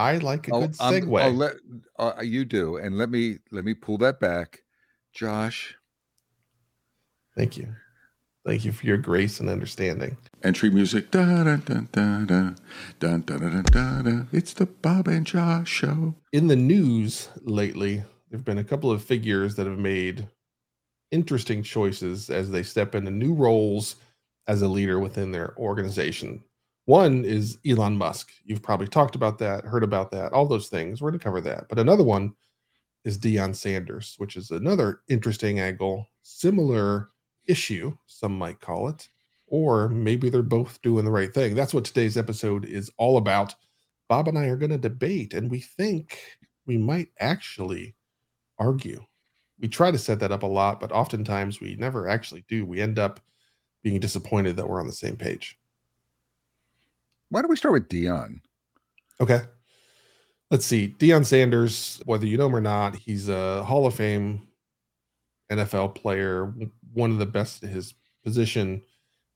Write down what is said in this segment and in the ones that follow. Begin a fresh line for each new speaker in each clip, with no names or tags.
I like a
I'll,
good
I'm-
segue.
I'll let uh, you do, and let me let me pull that back, Josh.
Thank you. Thank you for your grace and understanding.
Entry music. Da, da, da, da, da, da, da, da, da, da. It's the Bob and Josh show.
In the news lately, there have been a couple of figures that have made interesting choices as they step into new roles as a leader within their organization. One is Elon Musk. You've probably talked about that, heard about that, all those things. We're going to cover that. But another one is Deion Sanders, which is another interesting angle, similar issue, some might call it, or maybe they're both doing the right thing. That's what today's episode is all about. Bob and I are going to debate, and we think we might actually argue. We try to set that up a lot, but oftentimes we never actually do. We end up being disappointed that we're on the same page.
Why don't we start with Deion?
Okay. Let's see. Deion Sanders, whether you know him or not, he's a Hall of Fame NFL player, one of the best at his position.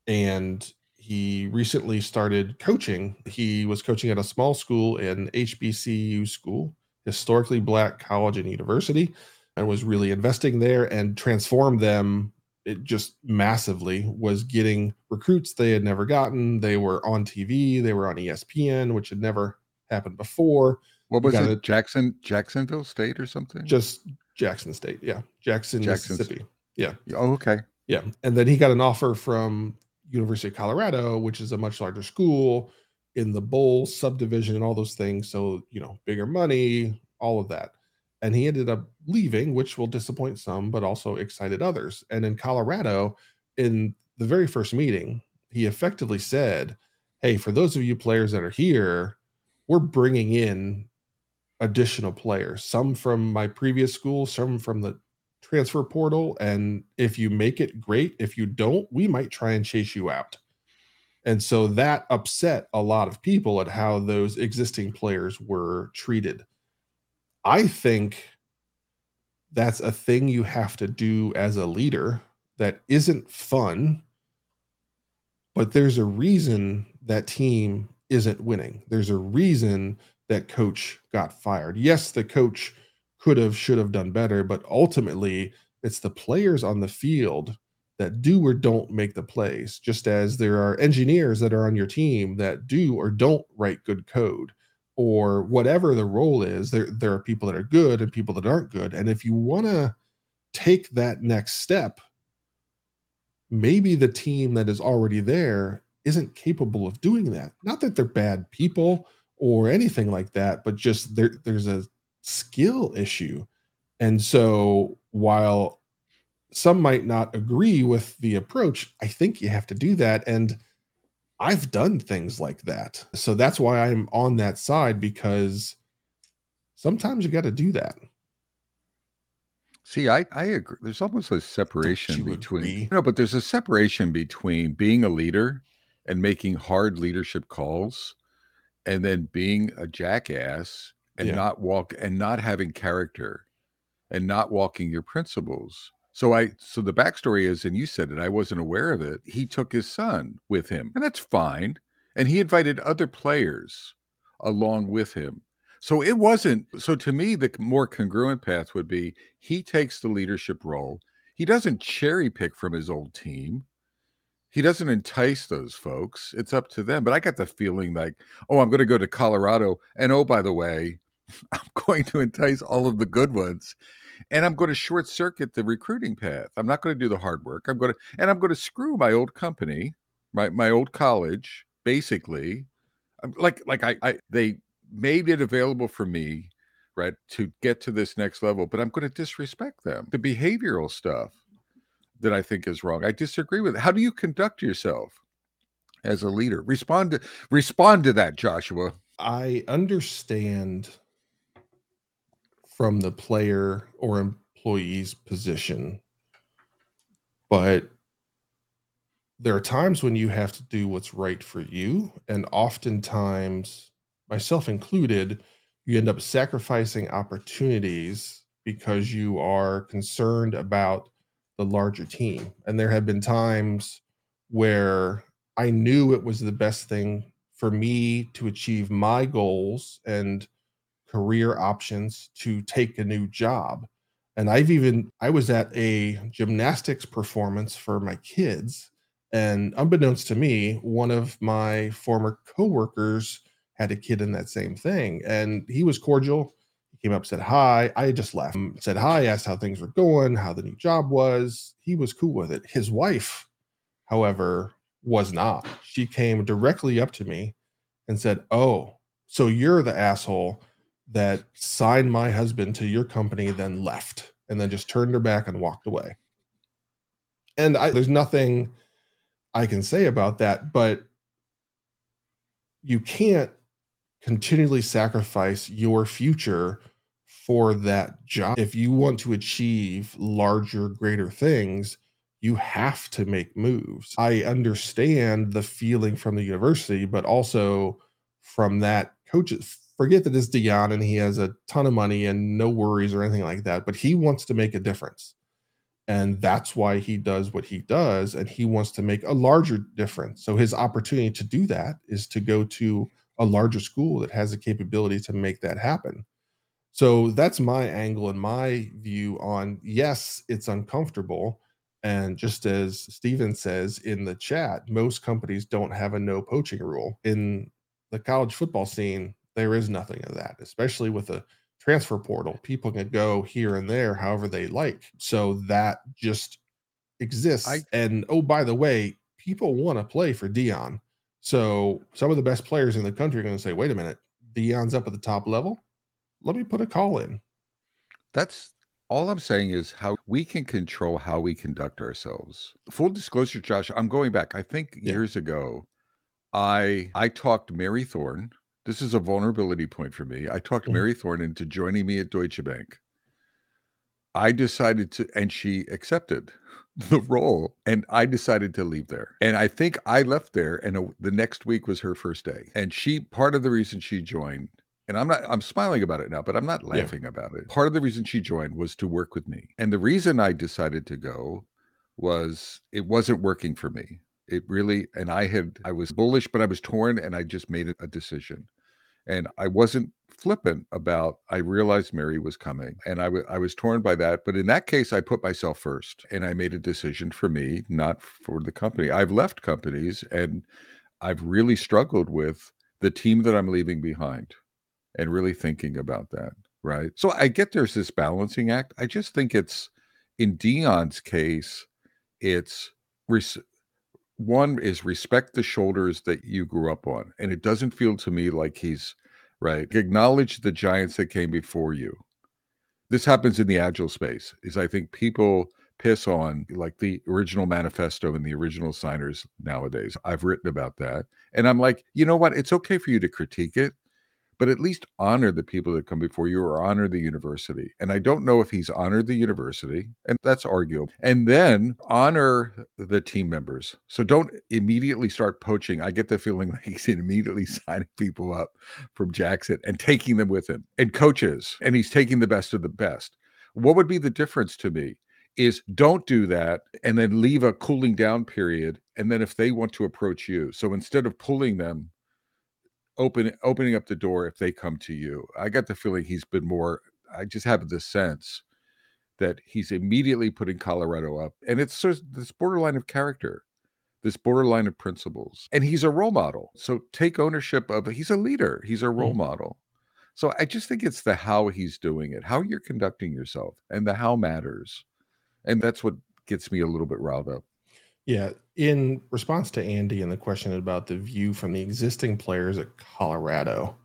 And he recently started coaching. He was coaching at a small school, an HBCU school, historically black college and university, and was really investing there and transformed them it just massively was getting recruits they had never gotten. They were on TV, they were on ESPN, which had never happened before.
What was it?
it.
Jackson, Jacksonville State or something?
Just Jackson State, yeah, Jackson,
Jackson
Mississippi,
oh, okay.
yeah. And then he got an offer from University of Colorado, which is a much larger school in the bowl subdivision and all those things. So you know, bigger money, all of that. And he ended up leaving, which will disappoint some, but also excited others. And in Colorado, in the very first meeting, he effectively said, Hey, for those of you players that are here, we're bringing in additional players, some from my previous school, some from the transfer portal. And if you make it, great. If you don't, we might try and chase you out. And so that upset a lot of people at how those existing players were treated. I think that's a thing you have to do as a leader that isn't fun, but there's a reason that team isn't winning. There's a reason that coach got fired. Yes, the coach could have, should have done better, but ultimately it's the players on the field that do or don't make the plays, just as there are engineers that are on your team that do or don't write good code or whatever the role is there there are people that are good and people that aren't good. And if you want to take that next step maybe the team that is already there isn't capable of doing that. Not that they're bad people or anything like that but just there there's a skill issue. And so while some might not agree with the approach i think you have to do that. And I've done things like that. So that's why I'm on that side because sometimes you got to do that.
See, I, I agree. There's almost a separation between
agree?
no, but there's a separation between being a leader and making hard leadership calls, and then being a jackass and
Yeah.
not walk and not having character, and not walking your principles. So I so the backstory is, and you said it, I wasn't aware of it. He took his son with him, and that's fine. And he invited other players along with him. So it wasn't so to me the more congruent path would be he takes the leadership role. He doesn't cherry pick from his old team. He doesn't entice those folks. It's up to them. But I got the feeling like, oh, I'm going to go to Colorado. And oh, by the way, I'm going to entice all of the good ones. And I'm going to short circuit the recruiting path. I'm not going to do the hard work. I'm going to, and I'm going to screw my old company, my, my old college, basically. Like, like I, I, they made it available for me, right, to get to this next level, but I'm going to disrespect them. The behavioral stuff that I think is wrong. I disagree with. it. How do you conduct yourself as a leader? Respond to respond to that, Joshua.
I understand from the player or employee's position, but there are times when you have to do what's right for you. And oftentimes, myself included, you end up sacrificing opportunities because you are concerned about the larger team. And there have been times where I knew it was the best thing for me to achieve my goals and career options to take a new job. And I've even, I was at a gymnastics performance for my kids. And unbeknownst to me, one of my former coworkers had a kid in that same thing. And he was cordial. He came up, said hi. I just left, um, said hi, asked how things were going, how the new job was. He was cool with it. His wife, however, was not. She came directly up to me and said, Oh, so you're the asshole that signed my husband to your company, then left, and then just turned her back and walked away. And I, there's nothing I can say about that, but you can't continually sacrifice your future for that job. If you want to achieve larger, greater things, you have to make moves. I understand the feeling from the university, but also from that coaches. Forget that it's Deion and he has a ton of money and no worries or anything like that, but he wants to make a difference. And that's why he does what he does. And he wants to make a larger difference. So his opportunity to do that is to go to a larger school that has the capability to make that happen. So that's my angle and my view on yes, it's uncomfortable and just as Steven says in the chat, most companies don't have a no poaching rule. In the college football scene, there is nothing of that, especially with a transfer portal. People can go here and there however they like. So that just exists. I, and oh, by the way, people want to play for Deion. So some of the best players in the country are going to say, wait a minute, Deion's up at the top level. Let me put a call in.
That's all I'm saying is how we can control how we conduct ourselves. Full disclosure, Josh, I'm going back. I think yeah. years ago, I I talked Mary Thorne. This is a vulnerability point for me. I talked mm-hmm. Mary Thorne into joining me at Deutsche Bank. I decided to, and she accepted the role, and I decided to leave there. And I think I left there, and a, the next week was her first day. And she, part of the reason she joined and I'm not I'm smiling about it now, but I'm not laughing yeah. about it. Part of the reason she joined was to work with me. And the reason I decided to go was it wasn't working for me. It really and I had I was bullish but I was torn and I just made a decision. And I wasn't flippant about I realized Mary was coming and I, w- I was torn by that but in that case I put myself first and I made a decision for me not for the company I've left companies and I've really struggled with the team that I'm leaving behind and really thinking about that, right? So I get there's this balancing act. I just think it's in Deion's case, it's res- one is respect the shoulders that you grew up on, and it doesn't feel to me like he's right. Acknowledge the giants that came before you. This happens in the agile space. Is I think people piss on like the original manifesto and the original signers nowadays. I've written about that. And I'm like, you know what? It's okay for you to critique it, but at least honor the people that come before you or honor the university. And I don't know if he's honored the university, and that's arguable. And then honor the team members. So don't immediately start poaching. I get the feeling like he's immediately signing people up from Jackson and taking them with him and coaches, and he's taking the best of the best. What would be the difference to me? Is don't do that and then leave a cooling down period. And then if they want to approach you, so instead of pulling them open opening up the door if they come to you. I got the feeling he's been more. I just have the sense that he's immediately putting Colorado up, and it's sort of this borderline of character, this borderline of principles, and he's a role model. So take ownership of. He's a leader. He's a role mm. model. So I just think it's the how he's doing it, how you're conducting yourself, and the how matters, and that's what gets me a little bit riled up.
Yeah. In response to Andy and the question about the view from the existing players at Colorado,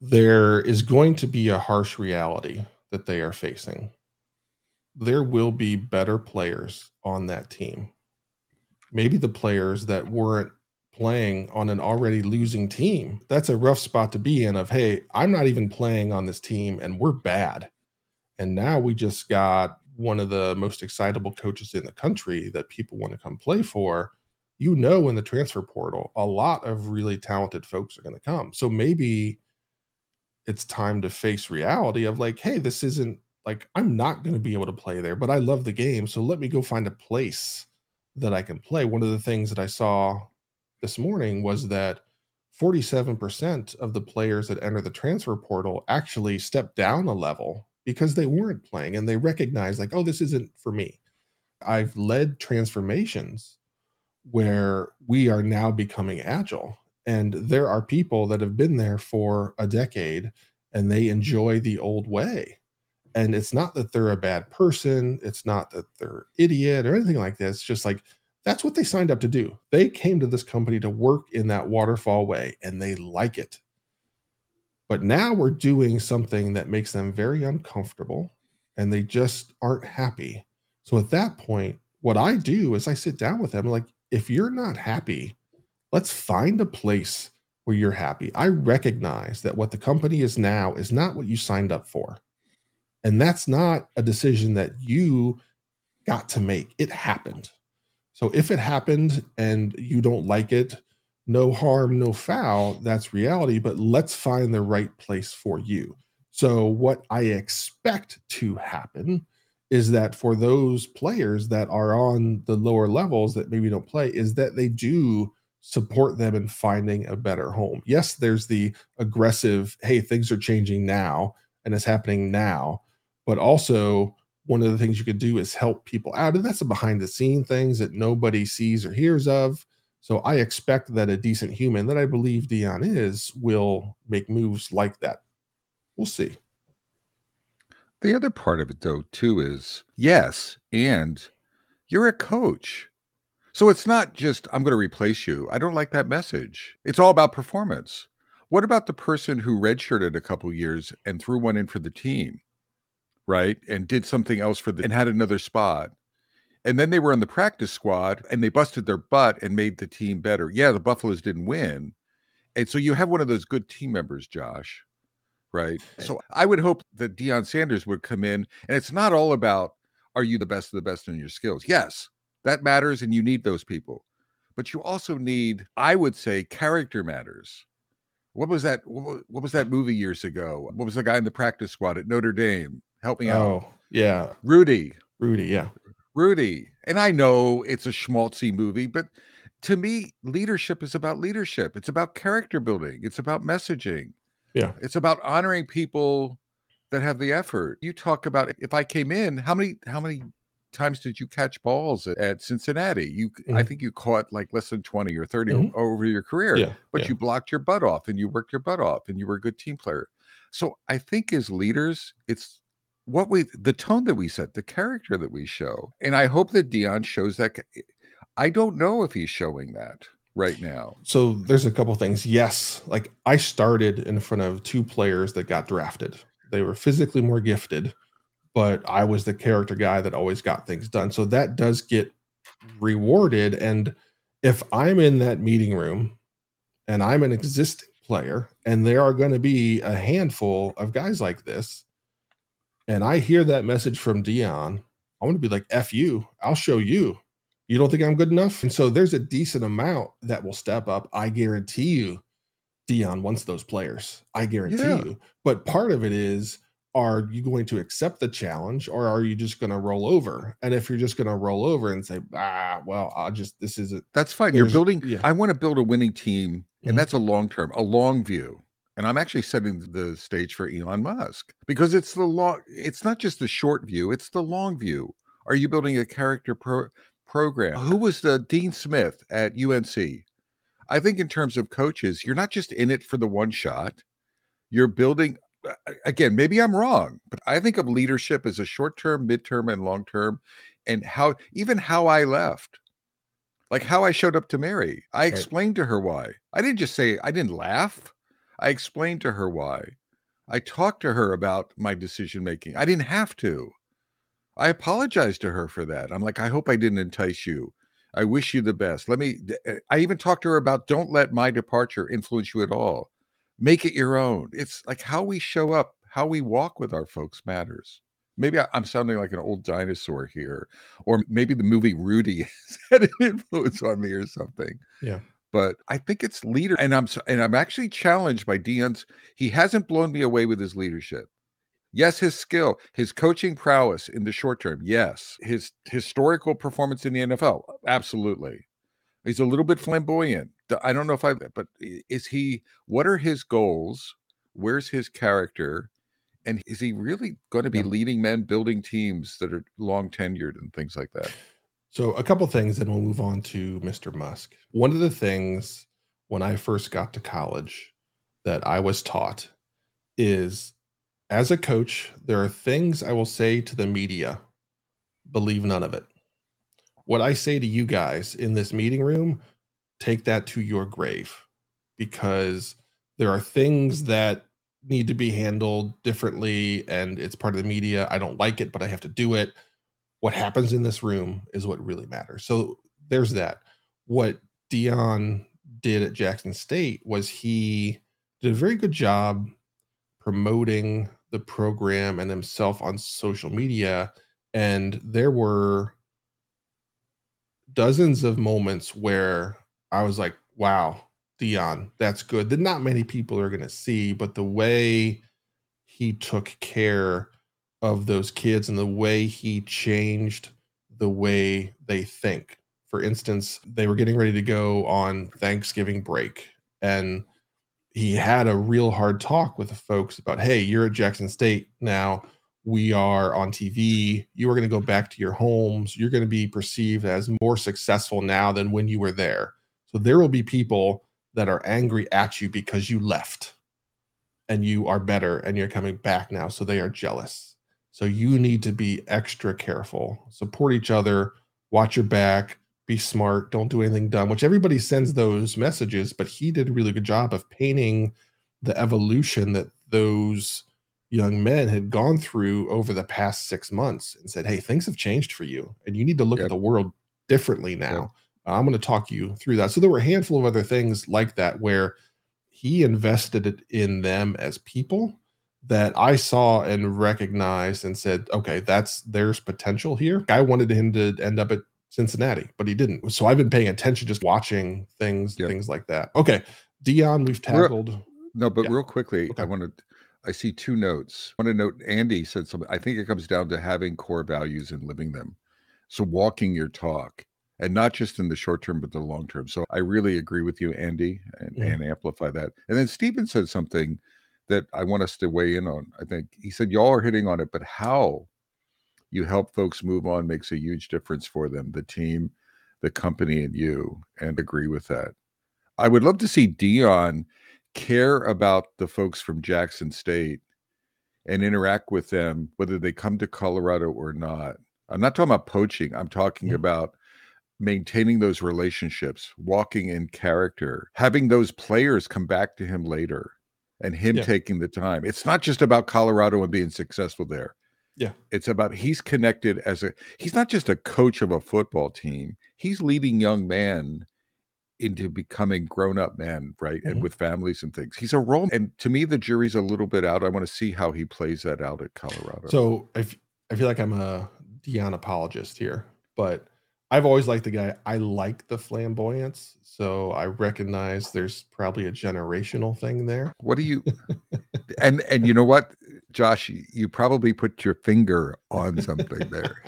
there is going to be a harsh reality that they are facing. There will be better players on that team. Maybe the players that weren't playing on an already losing team. That's a rough spot to be in of, hey, I'm not even playing on this team and we're bad. And now we just got one of the most excitable coaches in the country that people want to come play for, you know, in the transfer portal, a lot of really talented folks are going to come. So maybe it's time to face reality of like, hey, this isn't like I'm not going to be able to play there, but I love the game. So let me go find a place that I can play. One of the things that I saw this morning was that 47% of the players that enter the transfer portal actually step down a level because they weren't playing and they recognize like oh this isn't for me. I've led transformations mm-hmm. where we are now becoming agile and there are people that have been there for a decade and they enjoy the old way. And it's not that they're a bad person it's not that they're idiot or anything like this it's just like that's what they signed up to do. They came to this company to work in that waterfall way and they like it but now we're doing something that makes them very uncomfortable and they just aren't happy. So at that point, what I do is I sit down with them like, if you're not happy, let's find a place where you're happy. I recognize that what the company is now is not what you signed up for. And that's not a decision that you got to make. It happened. So if it happened and you don't like it, no harm, no foul. That's reality, but let's find the right place for you. So, what I expect to happen is that for those players that are on the lower levels that maybe don't play, is that they do support them in finding a better home. Yes, there's the aggressive, hey, things are changing now and it's happening now, but also one of the things you could do is help people out. And that's the behind the scene things that nobody sees or hears of. So I expect that a decent human that I believe Deion is will make moves like that. We'll see.
The other part of it, though, too, is yes, and you're a coach. So it's not just, I'm going to replace you. I don't like that message. It's all about performance. What about the person who redshirted a couple years and threw one in for the team, right? And did something else for the and had another spot? And then they were on the practice squad and they busted their butt and made the team better. Yeah, the Buffaloes didn't win. And so you have one of those good team members, Josh. Right. So I would hope that Deion Sanders would come in. And it's not all about are you the best of the best in your skills? Yes, that matters. And you need those people. But you also need, I would say, character matters. What was that? What was that movie years ago? What was the guy in the practice squad at Notre Dame? Help me out. Oh,
yeah.
Rudy.
Rudy, yeah.
Rudy. And I know it's a schmaltzy movie, but to me, leadership is about leadership. It's about character building. It's about messaging.
Yeah.
It's about honoring people that have the effort. You talk about if I came in, how many how many times did you catch balls at, at Cincinnati? You mm-hmm. I think you caught like less than 20 or 30 mm-hmm. over your career. Yeah. But yeah. you blocked your butt off and you worked your butt off and you were a good team player. So I think as leaders, it's what we the tone that we set, the character that we show. And I hope that Deion shows that eh, I don't know if he's showing that right now.
So there's a couple things. Yes, like I started in front of two players that got drafted. They were physically more gifted, but I was the character guy that always got things done. So that does get rewarded and if I'm in that meeting room and I'm an existing player and there are going to be a handful of guys like this and I hear that message from Deion, I want to be like, F you, I'll show you. You don't think I'm good enough? And so there's a decent amount that will step up. I guarantee you, Deion wants those players. I guarantee yeah. you. But part of it is, are you going to accept the challenge or are you just going to roll over? And if you're just going to roll over and say, ah, well, I'll just, this isn't.
That's fine. You're building, yeah. I want to build a winning team. And mm-hmm. that's a long term, a long view. And I'm actually setting the stage for Elon Musk because it's the long, it's not just the short view, it's the long view. Are you building a character pro- program? Who was the Dean Smith at UNC? I think in terms of coaches, you're not just in it for the one shot. You're building uh, again, maybe I'm wrong, but I think of leadership as a short term, midterm, and long term, and how even how I left, like how I showed up to Mary. I explained to her why. I didn't just say I didn't laugh. I explained to her why. I talked to her about my decision making. I didn't have to. I apologized to her for that. I'm like, I hope I didn't entice you. I wish you the best. Let me, eh, I even talked to her about don't let my departure influence you at all. Make it your own. It's like how we show up, how we walk with our folks matters. Maybe I'm sounding like an old dinosaur here, or maybe the movie Rudy had an influence on me or something.
Yeah
but I think it's leader, and I'm and I'm actually challenged by Deion's. He hasn't blown me away with his leadership. Yes, his skill, his coaching prowess in the short term. Yes, his historical performance in the NFL. Absolutely, He's a little bit flamboyant. I don't know if I, but is he? What are his goals? Where's his character? And is he really going to be leading men, building teams that are long tenured and things like that?
So, a couple things, and we'll move on to Mr. Musk. One of the things when I first got to college that I was taught is as a coach, there are things I will say to the media, believe none of it. What I say to you guys in this meeting room, take that to your grave because there are things that need to be handled differently and it's part of the media. I don't like it, but I have to do it. What happens in this room is what really matters. So there's that. What Deion did at Jackson State was he did a very good job promoting the program and himself on social media. And there were dozens of moments where I was like, wow, Deion, that's good. That not many people are going to see, but the way he took care of those kids and the way he changed the way they think for instance, they were getting ready to go on Thanksgiving break, and he had a real hard talk with the folks about, hey, you're at Jackson State now. We are on TV. You are going to go back to your homes. You're going to be perceived as more successful now than when you were there. So there will be people that are angry at you because you left and you are better and you're coming back now. So they are jealous. So you need to be extra careful, support each other, watch your back, be smart, don't do anything dumb, which everybody sends those messages, but he did a really good job of painting the evolution that those young men had gone through over the past six months and said, Hey, things have changed for you, and you need to look yep. at the world differently now. Yep. I'm going to talk you through that. So there were a handful of other things like that where he invested in them as people that I saw and recognized and said, okay, that's there's potential here. I wanted him to end up at Cincinnati, but he didn't. So I've been paying attention, just watching things, yep. things like that. Okay, Deion, we've tackled.
Real, no, but yeah. real quickly, okay. I want to. I see two notes. I want to note Andy said something. I think it comes down to having core values and living them. So walking your talk, and not just in the short term, but the long term. So I really agree with you, Andy, and, mm-hmm. and amplify that. And then Stephen said something that I want us to weigh in on. I think he said y'all are hitting on it, but how you help folks move on makes a huge difference for them, the team, the company, and you, and agree with that. I would love to see Deion care about the folks from Jackson State and interact with them, whether they come to Colorado or not. I'm not talking about poaching, I'm talking yeah. about maintaining those relationships, walking in character, having those players come back to him later and him yeah. taking the time. It's not just about Colorado and being successful there.
Yeah.
It's about he's connected as a he's not just a coach of a football team. He's leading young men into becoming grown-up men, right? Mm-hmm. And with families and things. He's a role and to me the jury's a little bit out. I want to see how he plays that out at Colorado.
So if I feel like I'm a Deion apologist here, but I've always liked the guy. I like the flamboyance, so I recognize there's probably a generational thing there.
What do you? and and you know what, Josh, you probably put your finger on something there.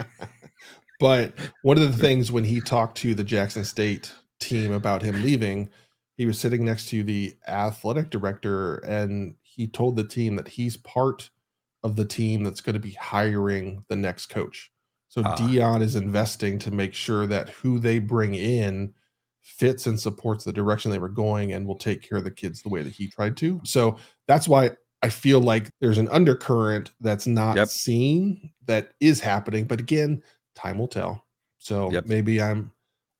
but one of the things when he talked to the Jackson State team about him leaving, he was sitting next to the athletic director, and he told the team that he's part of the team that's going to be hiring the next coach. So uh, Deion is investing to make sure that who they bring in fits and supports the direction they were going and will take care of the kids the way that he tried to. So that's why I feel like there's an undercurrent that's not yep. seen that is happening. But again, time will tell. So yep. maybe I'm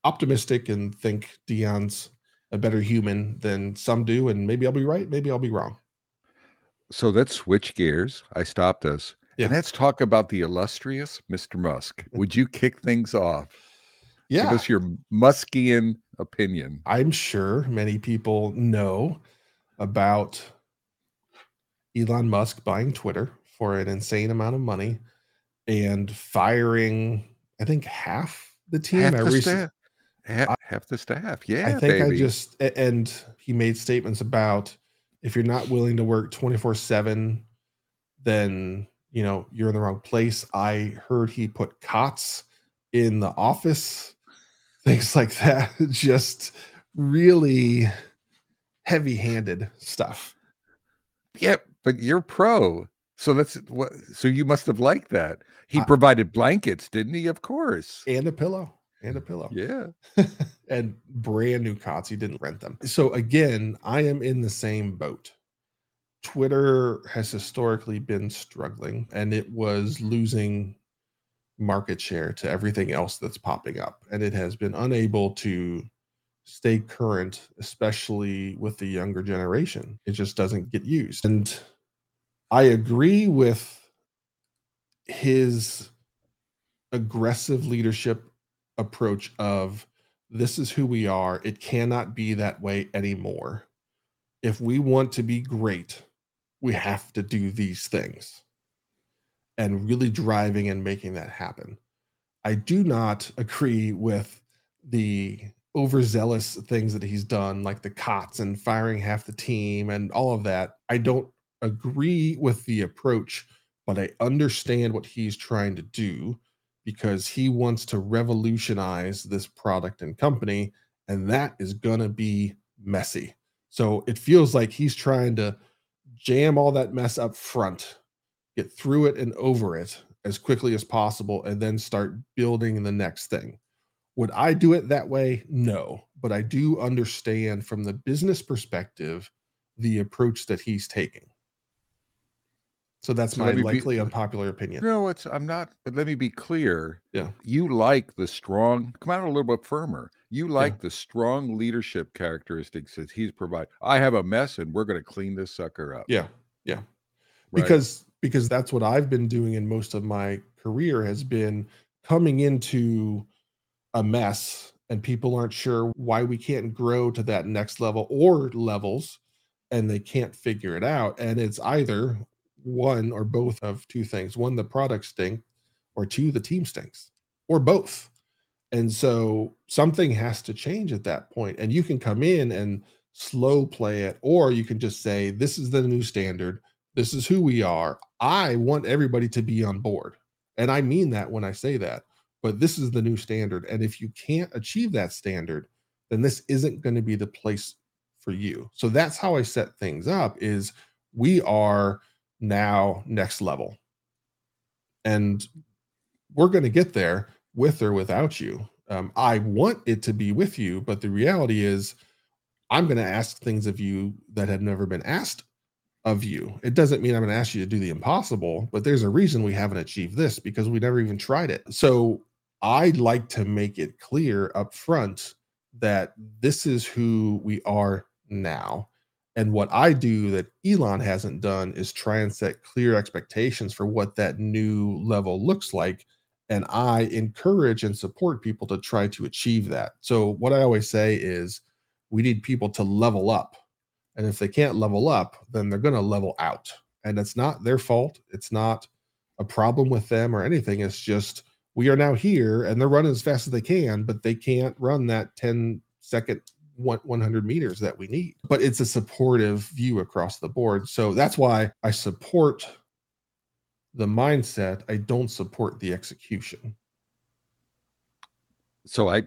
optimistic and think Deion's a better human than some do. And maybe I'll be right. Maybe I'll be wrong.
So let's switch gears. I stopped us. Yeah. And let's talk about the illustrious Mr. Musk. Would you kick things off?
Yeah.
Give us your Muskian opinion.
I'm sure many people know about Elon Musk buying Twitter for an insane amount of money and firing, I think, half the team.
Half the, staff. Half, half the staff. Yeah.
I think baby. I just, and he made statements about if you're not willing to work 24 7, then you know, you're in the wrong place. I heard he put cots in the office things like that. Just really heavy handed stuff.
Yeah, but you're pro. So that's what so you must have liked that. He
I-
provided blankets, didn't he? Of course.
And a pillow. And a pillow.
Yeah.
and brand new cots. He didn't rent them. So again, I am in the same boat. Twitter has historically been struggling and it was losing market share to everything else that's popping up. And it has been unable to stay current, especially with the younger generation. It just doesn't get used. And I agree with his aggressive leadership approach of this is who we are. It cannot be that way anymore. If we want to be great, we have to do these things and really driving and making that happen. I do not agree with the overzealous things that he's done, like the cots and firing half the team and all of that. I don't agree with the approach, but I understand what he's trying to do because he wants to revolutionize this product and company, and that is going to be messy. So it feels like he's trying to jam all that mess up front, get through it and over it as quickly as possible, and then start building the next thing. Would I do it that way? No, but I do understand from the business perspective the approach that he's taking. So that's
So
my
me be-
likely unpopular opinion.
No, it's I'm not, but let me be clear.
Yeah.
You like the strong, come out a little bit firmer. You like the strong leadership characteristics that he's provided. I have a mess and we're gonna clean this sucker up.
Yeah, yeah.
Right?
because because that's what I've been doing in most of my career has been coming into a mess and people aren't sure why we can't grow to that next level or levels and they can't figure it out and it's either one or both of two things one the product stink or two the team stinks or both and so something has to change at that point and you can come in and slow play it or you can just say this is the new standard this is who we are. I want everybody to be on board. And I mean that when I say that. But this is the new standard. And if you can't achieve that standard, then this isn't going to be the place for you. So that's how I set things up is we are now next level. And we're going to get there with or without you. Um, I want it to be with you, but the reality is I'm going to ask things of you that have never been asked of you. It doesn't mean I'm going to ask you to do the impossible, but there's a reason we haven't achieved this because we never even tried it. So I'd like to make it clear up front that this is who we are now. And what I do that Elon hasn't done is try and set clear expectations for what that new level looks like. And I encourage and support people to try to achieve that. So, what I always say is we need people to level up and if they can't level up, then they're going to level out. And it's not their fault. It's not a problem with them or anything. It's just we are now here and they're running as fast as they can, but they can't run that 10 second one- 100 meters that we need. But it's a supportive view across the board. So that's why I support the mindset. I don't support the execution.
so I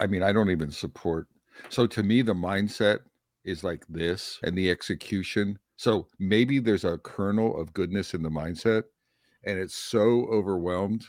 I mean, I don't even support. So to me, the mindset is like this and the execution. So maybe there's a kernel of goodness in the mindset and it's so overwhelmed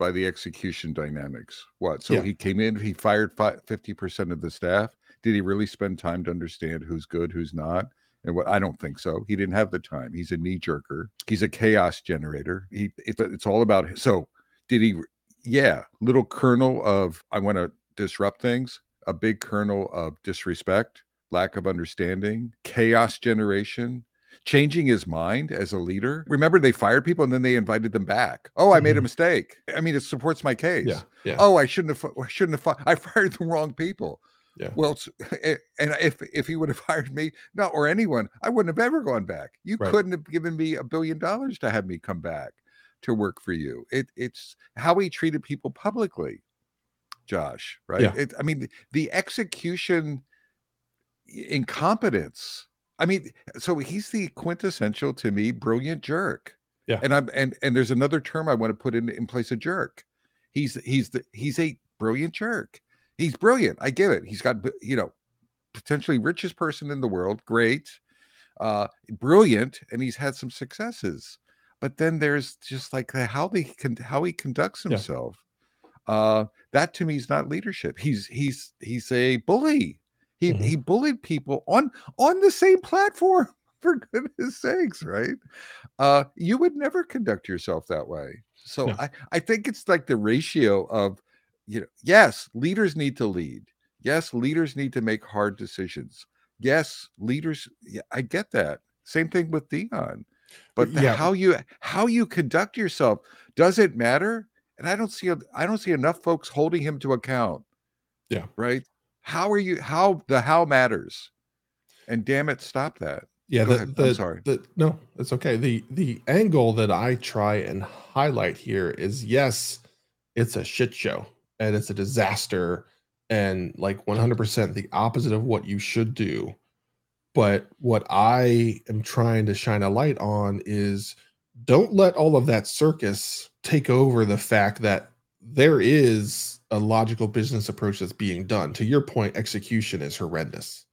by the execution dynamics. What? So
Yeah.
he came in, he fired 50% of the staff. Did he really spend time to understand who's good, who's not? And what I don't think so. He didn't have the time. He's a knee jerker. He's a chaos generator. He it, it's all about so did he yeah, little kernel of I want to disrupt things, a big kernel of disrespect, lack of understanding, chaos generation, changing his mind as a leader. Remember, they fired people and then they invited them back. Oh, I made a
Mhm.
mistake. I mean, it supports my case.
Yeah. Yeah.
Oh, I shouldn't have. I shouldn't have. I fired the wrong people.
Yeah.
Well, it's, eh, and if if he would have hired me, no, or anyone, I wouldn't have ever gone back. You
Right.
couldn't have given me a billion dollars to have me come back to work for you. It it's how he treated people publicly, Josh. Right?
Yeah.
It, I mean, the execution incompetence. I mean, so he's the quintessential to me brilliant jerk.
Yeah.
And I'm and and there's another term I want to put in in place of jerk. He's he's the he's a brilliant jerk. he's brilliant. I get it. He's got you know potentially richest person in the world. Great, uh, brilliant, and he's had some successes. But then there's just like the, how they can how he conducts
Yeah.
himself. Uh, that to me is not leadership. He's he's he's a bully. He
Mhm.
he bullied people on on the same platform. For goodness sakes, right? Uh, you would never conduct yourself that way. So
No.
I I think it's like the ratio of you know yes leaders need to lead yes leaders need to make hard decisions yes leaders yeah, i get that same thing with deion but the,
Yeah.
how you how you conduct yourself does it matter and i don't see i don't see enough folks holding him to account
Yeah.
right how are you how the how matters and damn it stop that
Yeah,
Go
the,
ahead. I'm sorry.
The, no, it's okay. The the angle that I try and highlight here is yes, it's a shit show and it's a disaster and like 100% the opposite of what you should do. But what I am trying to shine a light on is don't let all of that circus take over the fact that there is a logical business approach that's being done. To your point, execution is horrendous.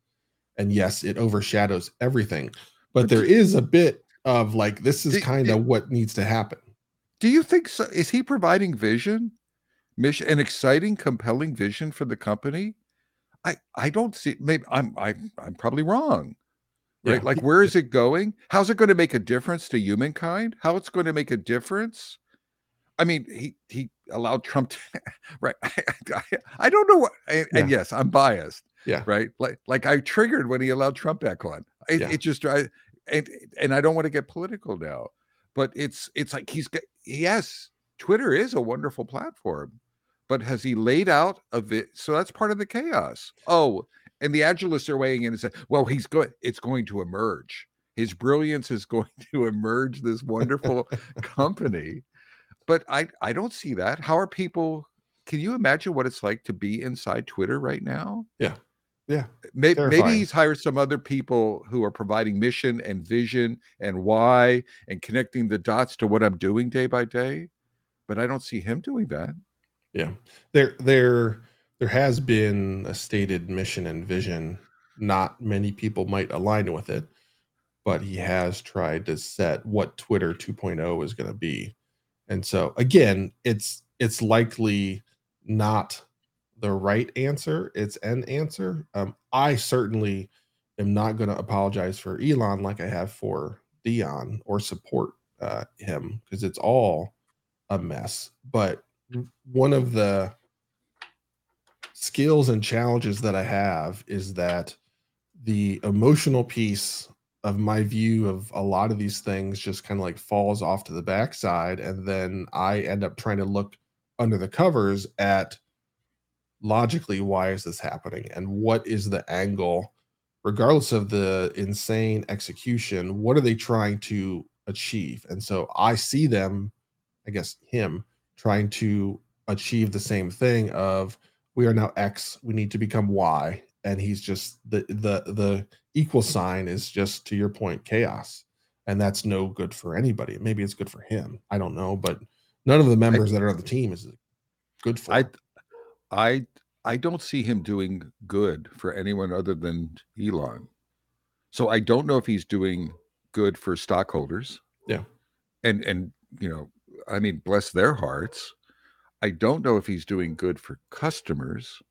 And yes, it overshadows everything. But there is a bit of like, this is kind of what needs to happen.
do you think so is he providing vision mission an exciting compelling vision for the company i i don't see maybe i'm I, am i'm probably wrong right
Yeah.
like where is it going how's it going to make a difference to humankind how it's going to make a difference i mean he he allowed trump to, right I, I, I don't know what and, and yes i'm biased
Yeah.
right? Like like i triggered when he allowed trump back on. It,
Yeah.
it just I, and and i don't want to get political now but it's it's like he's got yes twitter is a wonderful platform but has he laid out a bit so that's part of the chaos. Oh and the agilists are weighing in and say well he's going it's going to emerge. His brilliance is going to emerge this wonderful company but i i don't see that how are people can you imagine what it's like to be inside twitter right now
Yeah. Yeah.
maybe, maybe he's hired some other people who are providing mission and vision and why and connecting the dots to what i'm doing day by day but i don't see him doing that
Yeah. There there there has been a stated mission and vision. Not many people might align with it, but he has tried to set what Twitter 2.0 is going to be. And so again, it's it's likely not the right answer. It's an answer. Um, I certainly am not going to apologize for Elon like I have for Deion or support uh, him because it's all a mess. But one of the skills and challenges that I have is that the emotional piece of my view of a lot of these things just kind of like falls off to the backside. And then I end up trying to look under the covers at logically why is this happening and what is the angle? Regardless of the insane execution what are they trying to achieve? And so i see them i guess him trying to achieve the same thing of we are now x. We need to become y and he's just the the the equal sign is just to your point chaos and that's no good for anybody maybe it's good for him i don't know but none of the members that are on the team is good for
I I I don't see him doing good for anyone other than Elon. So I don't know if he's doing good for stockholders.
Yeah.
And and you know, I mean, bless their hearts. I don't know if he's doing good for customers,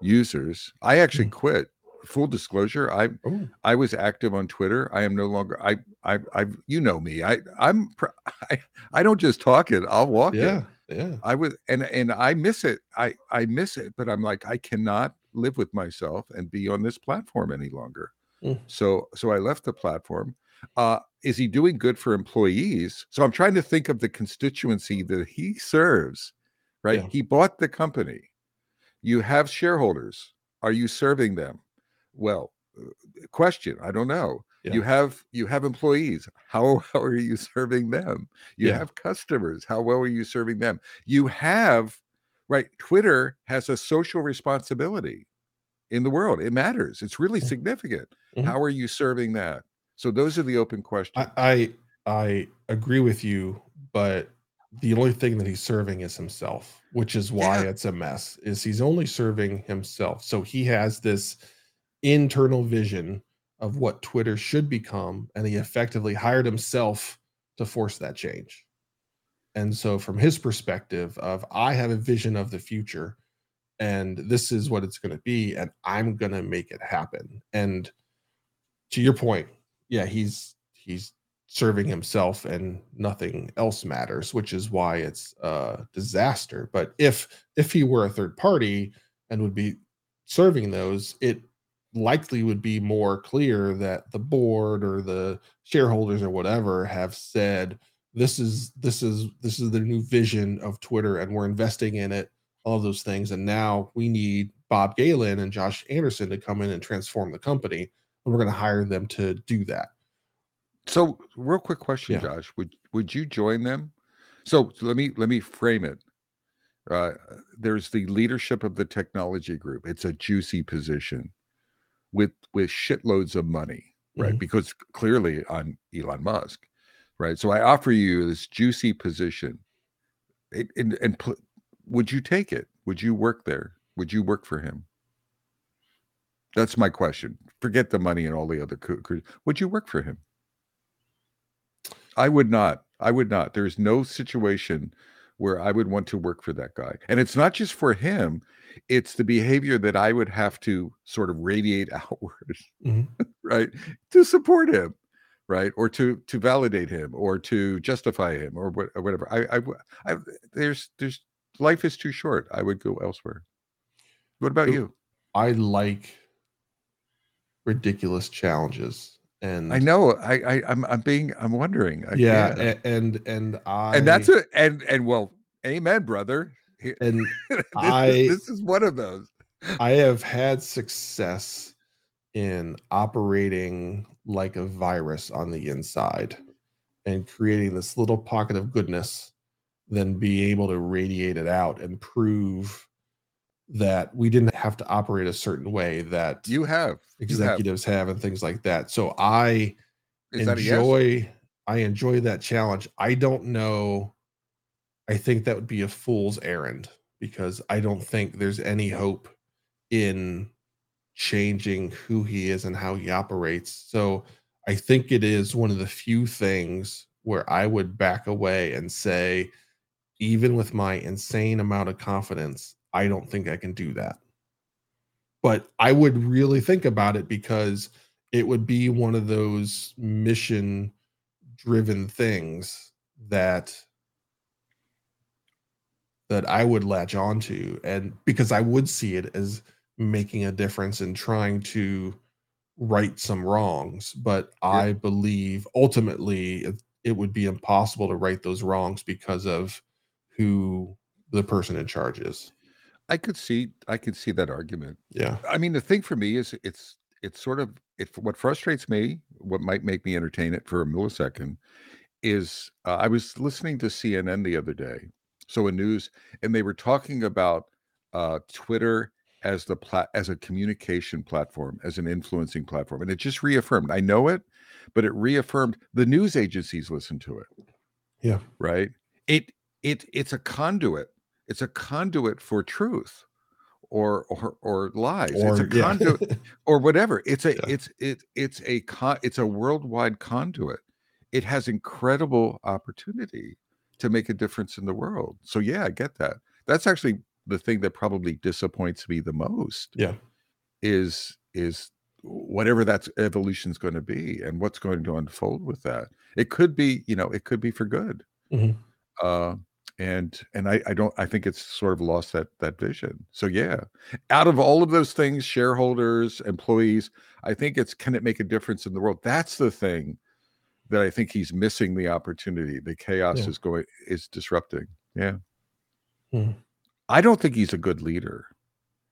users. I actually
Mm.
quit. Full disclosure, I
Oh,
I was active on Twitter. I am no longer I I I you know me. I I'm I, I don't just talk it, I'll walk it.
yeah yeah
I was and and I miss it. I I miss it, but I'm like I cannot live with myself and be on this platform any longer.
Mm.
So so I left the platform. Uh is he doing good for employees? So I'm trying to think of the constituency that he serves. Right?
Yeah.
He bought the company. You have shareholders. Are you serving them? Well, uh, question, I don't know.
Yeah.
You have you have employees. How, how are you serving them? You
Yeah.
have customers. How well are you serving them? You have right. Twitter has a social responsibility in the world. It matters. It's really
Mhm.
significant.
Mhm.
How are you serving that? So those are the open questions.
I, I I agree with you, but the only thing that he's serving is himself, which is why
Yeah.
it's a mess. Is he's only serving himself. So he has this internal vision of what Twitter should become and he effectively hired himself to force that change. And so from his perspective of I have a vision of the future and this is what it's going to be and I'm going to make it happen. And to your point, yeah, he's he's serving himself and nothing else matters, which is why it's a disaster. But if if he were a third party and would be serving those, it likely would be more clear that the board or the shareholders or whatever have said this is this is this is the new vision of Twitter and we're investing in it, all those things. And now we need Bob Galen and Josh Anderson to come in and transform the company. And we're going to hire them to do that.
So, real quick question,
Yeah.
Josh: Would would you join them? So let me let me frame it. Uh, there's the leadership of the technology group. It's a juicy position with with shitloads of money, right?
Mhm.
Because clearly on Elon Musk, right? So I offer you this juicy position, it, and and pl- would you take it? Would you work there? Would you work for him? That's my question. Forget the money and all the other. coo- coo- Would you work for him? I would not. I would not. There's no situation where I would want to work for that guy. And it's not just for him, it's the behavior that I would have to sort of radiate outward,
Mhm.
right? To support him, right? Or to to validate him or to justify him or, what, or whatever. I, I I there's there's life is too short. I would go elsewhere. What about you?
I like ridiculous challenges. And
I know. I, I I'm I'm being I'm wondering. I
yeah,
can't.
and and I
and that's it. And and well, amen, brother.
And
this,
I-
is, this is one of those.
I have had success in operating like a virus on the inside and creating this little pocket of goodness, then be able to radiate it out and prove that we didn't have to operate a certain way that
You have. You have.
executives have. and things like that. So I
Is a yes?
enjoy I enjoy that challenge. I don't know. I think that would be a fool's errand because I don't think there's any hope in changing who he is and how he operates. So I think it is one of the few things where I would back away and say, even with my insane amount of confidence, I don't think I can do that. But I would really think about it because it would be one of those mission driven things that that I would latch onto and because I would see it as making a difference and trying to right some wrongs. But I believe ultimately it, it would be impossible to right those wrongs because of who the person in charge is
I could see. I could see that argument.
yeah
I mean, the thing for me is it's it's sort of it. What frustrates me, what might make me entertain it for a millisecond, is uh, I was listening to CNN the other day, so a news, and they were talking about uh, Twitter as the plat as a communication platform, as an influencing platform, and it just reaffirmed. I know it, but it reaffirmed the news agencies listen to it.
Yeah.
right. It it it's a conduit. It's a conduit for truth, or or or lies. it's a
yeah.
conduit or whatever. It's a
Yeah.
it's it it's a con it's a worldwide conduit. It has incredible opportunity to make a difference in the world. So yeah, I get that. That's actually the thing that probably disappoints me the most
yeah
is is whatever that evolution is going to be and what's going to unfold with that. It could be, you know, it could be for good.
Mhm.
Uh and and I, I don't I think it's sort of lost that that vision. So yeah, out of all of those things, shareholders, employees, I think it's can it make a difference in the world? That's the thing that I think he's missing the opportunity. The chaos
Yeah.
is going is disrupting. Yeah.
Mhm.
I don't think he's a good leader.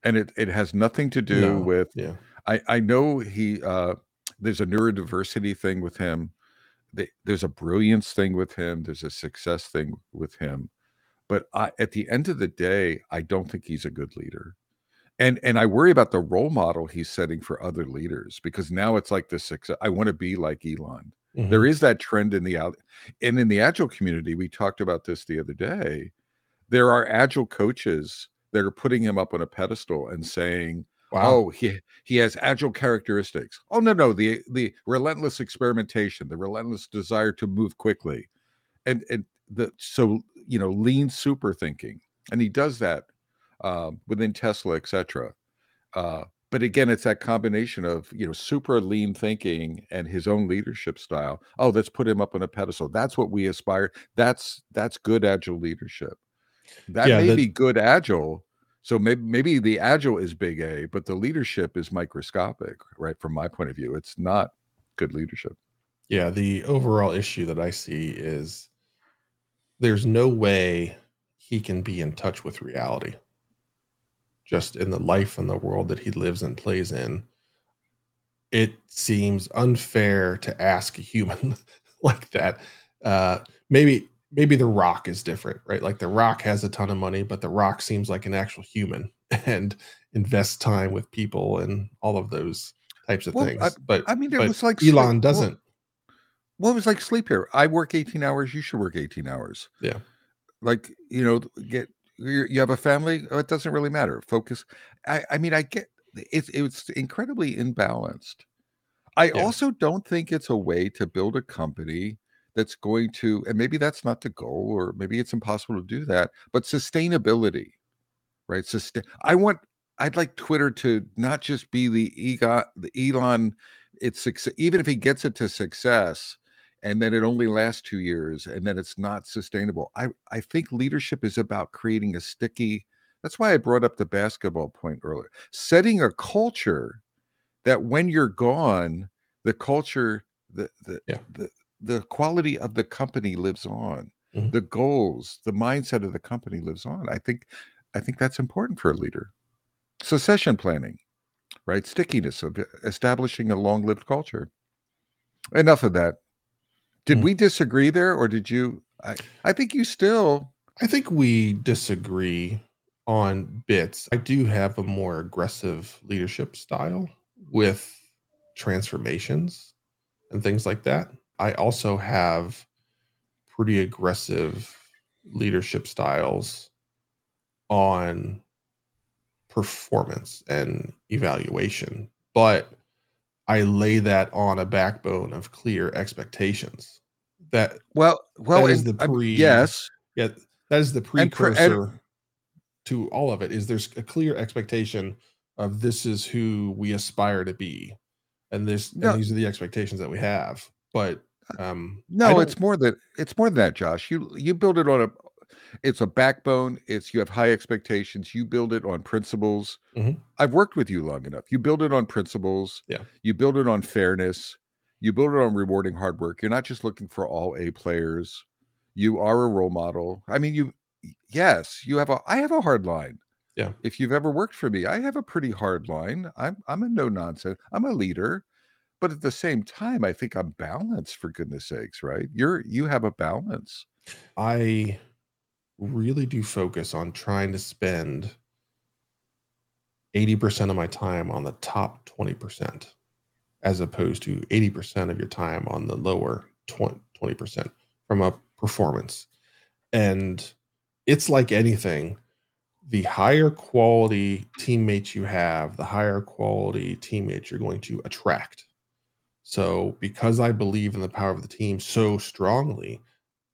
And it it has nothing to do
No.
with
yeah
I I know he uh there's a neurodiversity thing with him. There's a brilliance thing with him. There's a success thing with him. But I, at the end of the day, I don't think he's a good leader. And and I worry about the role model he's setting for other leaders because now it's like the success. I want to be like Elon. Mm-hmm. There is that trend in the out and in the agile community. We talked about this the other day. There are agile coaches that are putting him up on a pedestal and saying, Wow. Oh, he he has agile characteristics. Oh no, no, the the relentless experimentation, the relentless desire to move quickly, and and the so you know lean super thinking, and he does that um, within Tesla, etc. Uh, but again, it's that combination of you know super lean thinking and his own leadership style. Oh, let's put him up on a pedestal. That's what we aspire. That's that's good agile leadership. That yeah, may be good agile. So maybe maybe the agile is big A, but the leadership is microscopic, right? From my point of view, it's not good leadership.
Yeah, the overall issue that I see is there's no way he can be in touch with reality just in the life and the world that he lives and plays in, it seems unfair to ask a human like that. Uh, maybe maybe the Rock is different, right? Like the Rock has a ton of money, but the Rock seems like an actual human and invests time with people and all of those types of well, things. I, but
I mean, it was like
Elon doesn't.
Well, well, it was like sleep here. I work 18 hours. You should work 18 hours.
Yeah.
Like, you know, get you have a family oh, it doesn't really matter focus i i mean i get it's it's incredibly imbalanced i yeah. also don't think it's a way to build a company that's going to and maybe that's not the goal or maybe it's impossible to do that but sustainability right sustain i want i'd like twitter to not just be the ego the elon it's success, even if he gets it to success and then it only lasts two years and then it's not sustainable. I i think leadership is about creating a sticky that's why i brought up the basketball point earlier setting a culture that when you're gone the culture the the yeah. the, the quality of the company lives on. Mm-hmm. the goals the mindset of the company lives on. I think i think that's important for a leader. Succession planning right? Stickiness of establishing a long-lived culture. Enough of that did mm. we disagree there, or did you? I, I think you still.
I think we disagree on bits. I do have a more aggressive leadership style with transformations and things like that. I also have pretty aggressive leadership styles on performance and evaluation, but I lay that on a backbone of clear expectations. That
well, well, that is the pre. yes,
yeah, that is the precursor and, and, to all of it. Is there's a clear expectation of this is who we aspire to be, and this no, and these are the expectations that we have. But um
no, it's more that it's more than that, Josh. You you build it on a it's a backbone. It's you have high expectations. You build it on principles. Mm-hmm. I've worked with you long enough. You build it on principles.
Yeah.
You build it on fairness. You build it on rewarding hard work. You're not just looking for all A players. You are a role model. I mean, you yes, you have a I have a hard line.
Yeah.
If you've ever worked for me, I have a pretty hard line. I'm I'm a no nonsense. I'm a leader. But at the same time, I think I'm balanced for goodness sakes, right? You're you have a balance.
I really do focus on trying to spend 80% of my time on the top 20% as opposed to 80% of your time on the lower 20, percent from a performance. And it's like anything, the higher quality teammates you have, the higher quality teammates you're going to attract. So, because I believe in the power of the team so strongly,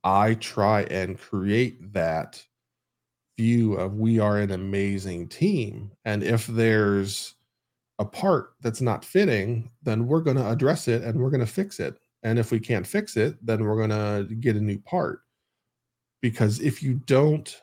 I try and create that view of we are an amazing team. And if there's a part that's not fitting, then we're going to address it and we're going to fix it. And if we can't fix it, then we're going to get a new part. Because if you don't,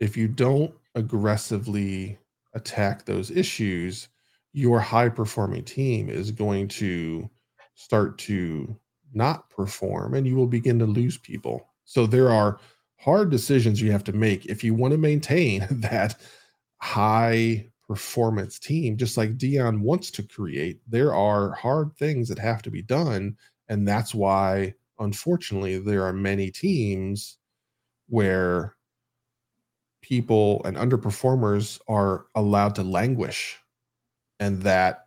if you don't aggressively attack those issues, your high performing team is going to start to not perform and you will begin to lose people. So there are hard decisions you have to make if you want to maintain that high performance team, just like Deion wants to create. There are hard things that have to be done. And that's why, unfortunately, there are many teams where people and underperformers are allowed to languish and that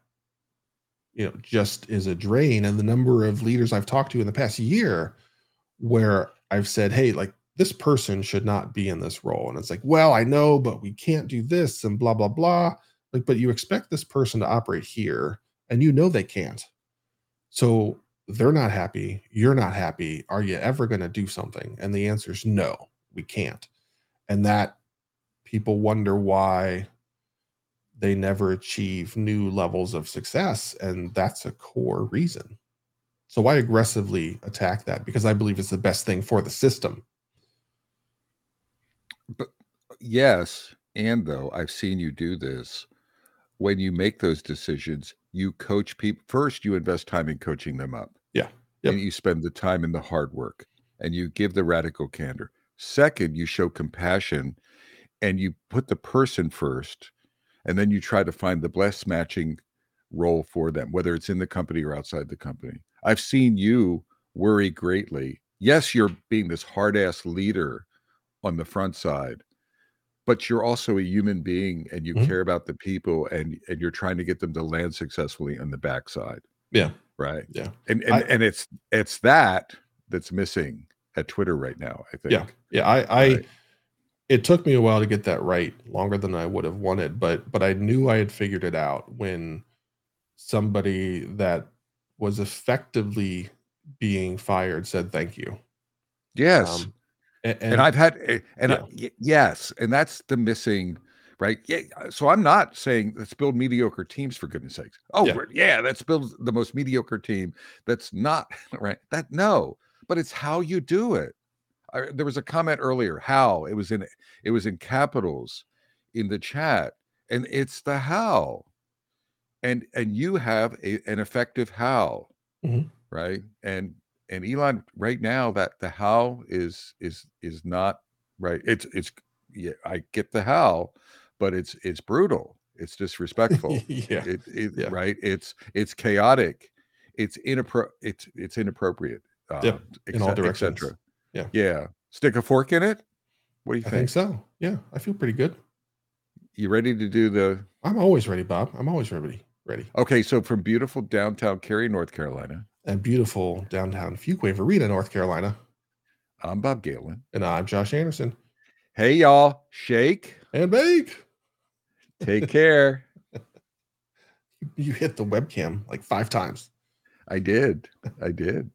you know, just is a drain. And the number of leaders I've talked to in the past year where I've said, hey, like this person should not be in this role. And it's like, well, I know, but we can't do this and blah, blah, blah. Like, but you expect this person to operate here and you know they can't. So they're not happy. You're not happy. Are you ever going to do something? And the answer is no, we can't. And that people wonder why they never achieve new levels of success. And that's a core reason. So I aggressively attack that because I believe it's the best thing for the system.
But yes, and though I've seen you do this, when you make those decisions, you coach people first, you invest time in coaching them up.
Yeah.
Yep. And you spend the time in the hard work and you give the radical candor. Second, you show compassion and you put the person first and then you try to find the best matching role for them, whether it's in the company or outside the company. I've seen you worry greatly. Yes, you're being this hard ass leader on the front side, but you're also a human being and you mm-hmm. care about the people and and you're trying to get them to land successfully on the backside.
Yeah.
Right.
Yeah.
And and, I, and it's it's that that's missing at Twitter right now, I think.
Yeah. Yeah. I I right it took me a while to get that right, longer than I would have wanted, but but I knew I had figured it out when somebody that was effectively being fired said thank you.
Yes. Um, and, and, and, I've had eh, and yeah. I, yes, and that's the missing right? Yeah. So I'm not saying let's build mediocre teams for goodness sakes. Oh, yeah, yeah let's build the most mediocre team. That's not right. That no, but it's how you do it. I, there was a comment earlier. How it was in it was in capitals in the chat, and it's the how, and and you have a, an effective how, mm-hmm. right? And and Elon right now that the how is is is not right. It's it's yeah I get the how, but it's it's brutal. It's disrespectful.
yeah.
It, it, yeah. Right. It's it's chaotic. It's inappro. It's it's inappropriate.
Uh, yeah. In all directions.
Yeah. Yeah. Stick a fork in it. What do you
I
think?
think so. Yeah, I feel pretty good.
You ready to do the?
I'm always ready, Bob. I'm always ready. Ready.
Okay, so from beautiful downtown Cary, North Carolina,
and beautiful downtown Fuquay-Varina, North Carolina.
I'm Bob Galen,
and I'm Josh Anderson.
Hey, y'all! Shake
and bake.
Take care.
you hit the webcam like five times.
I did. I did.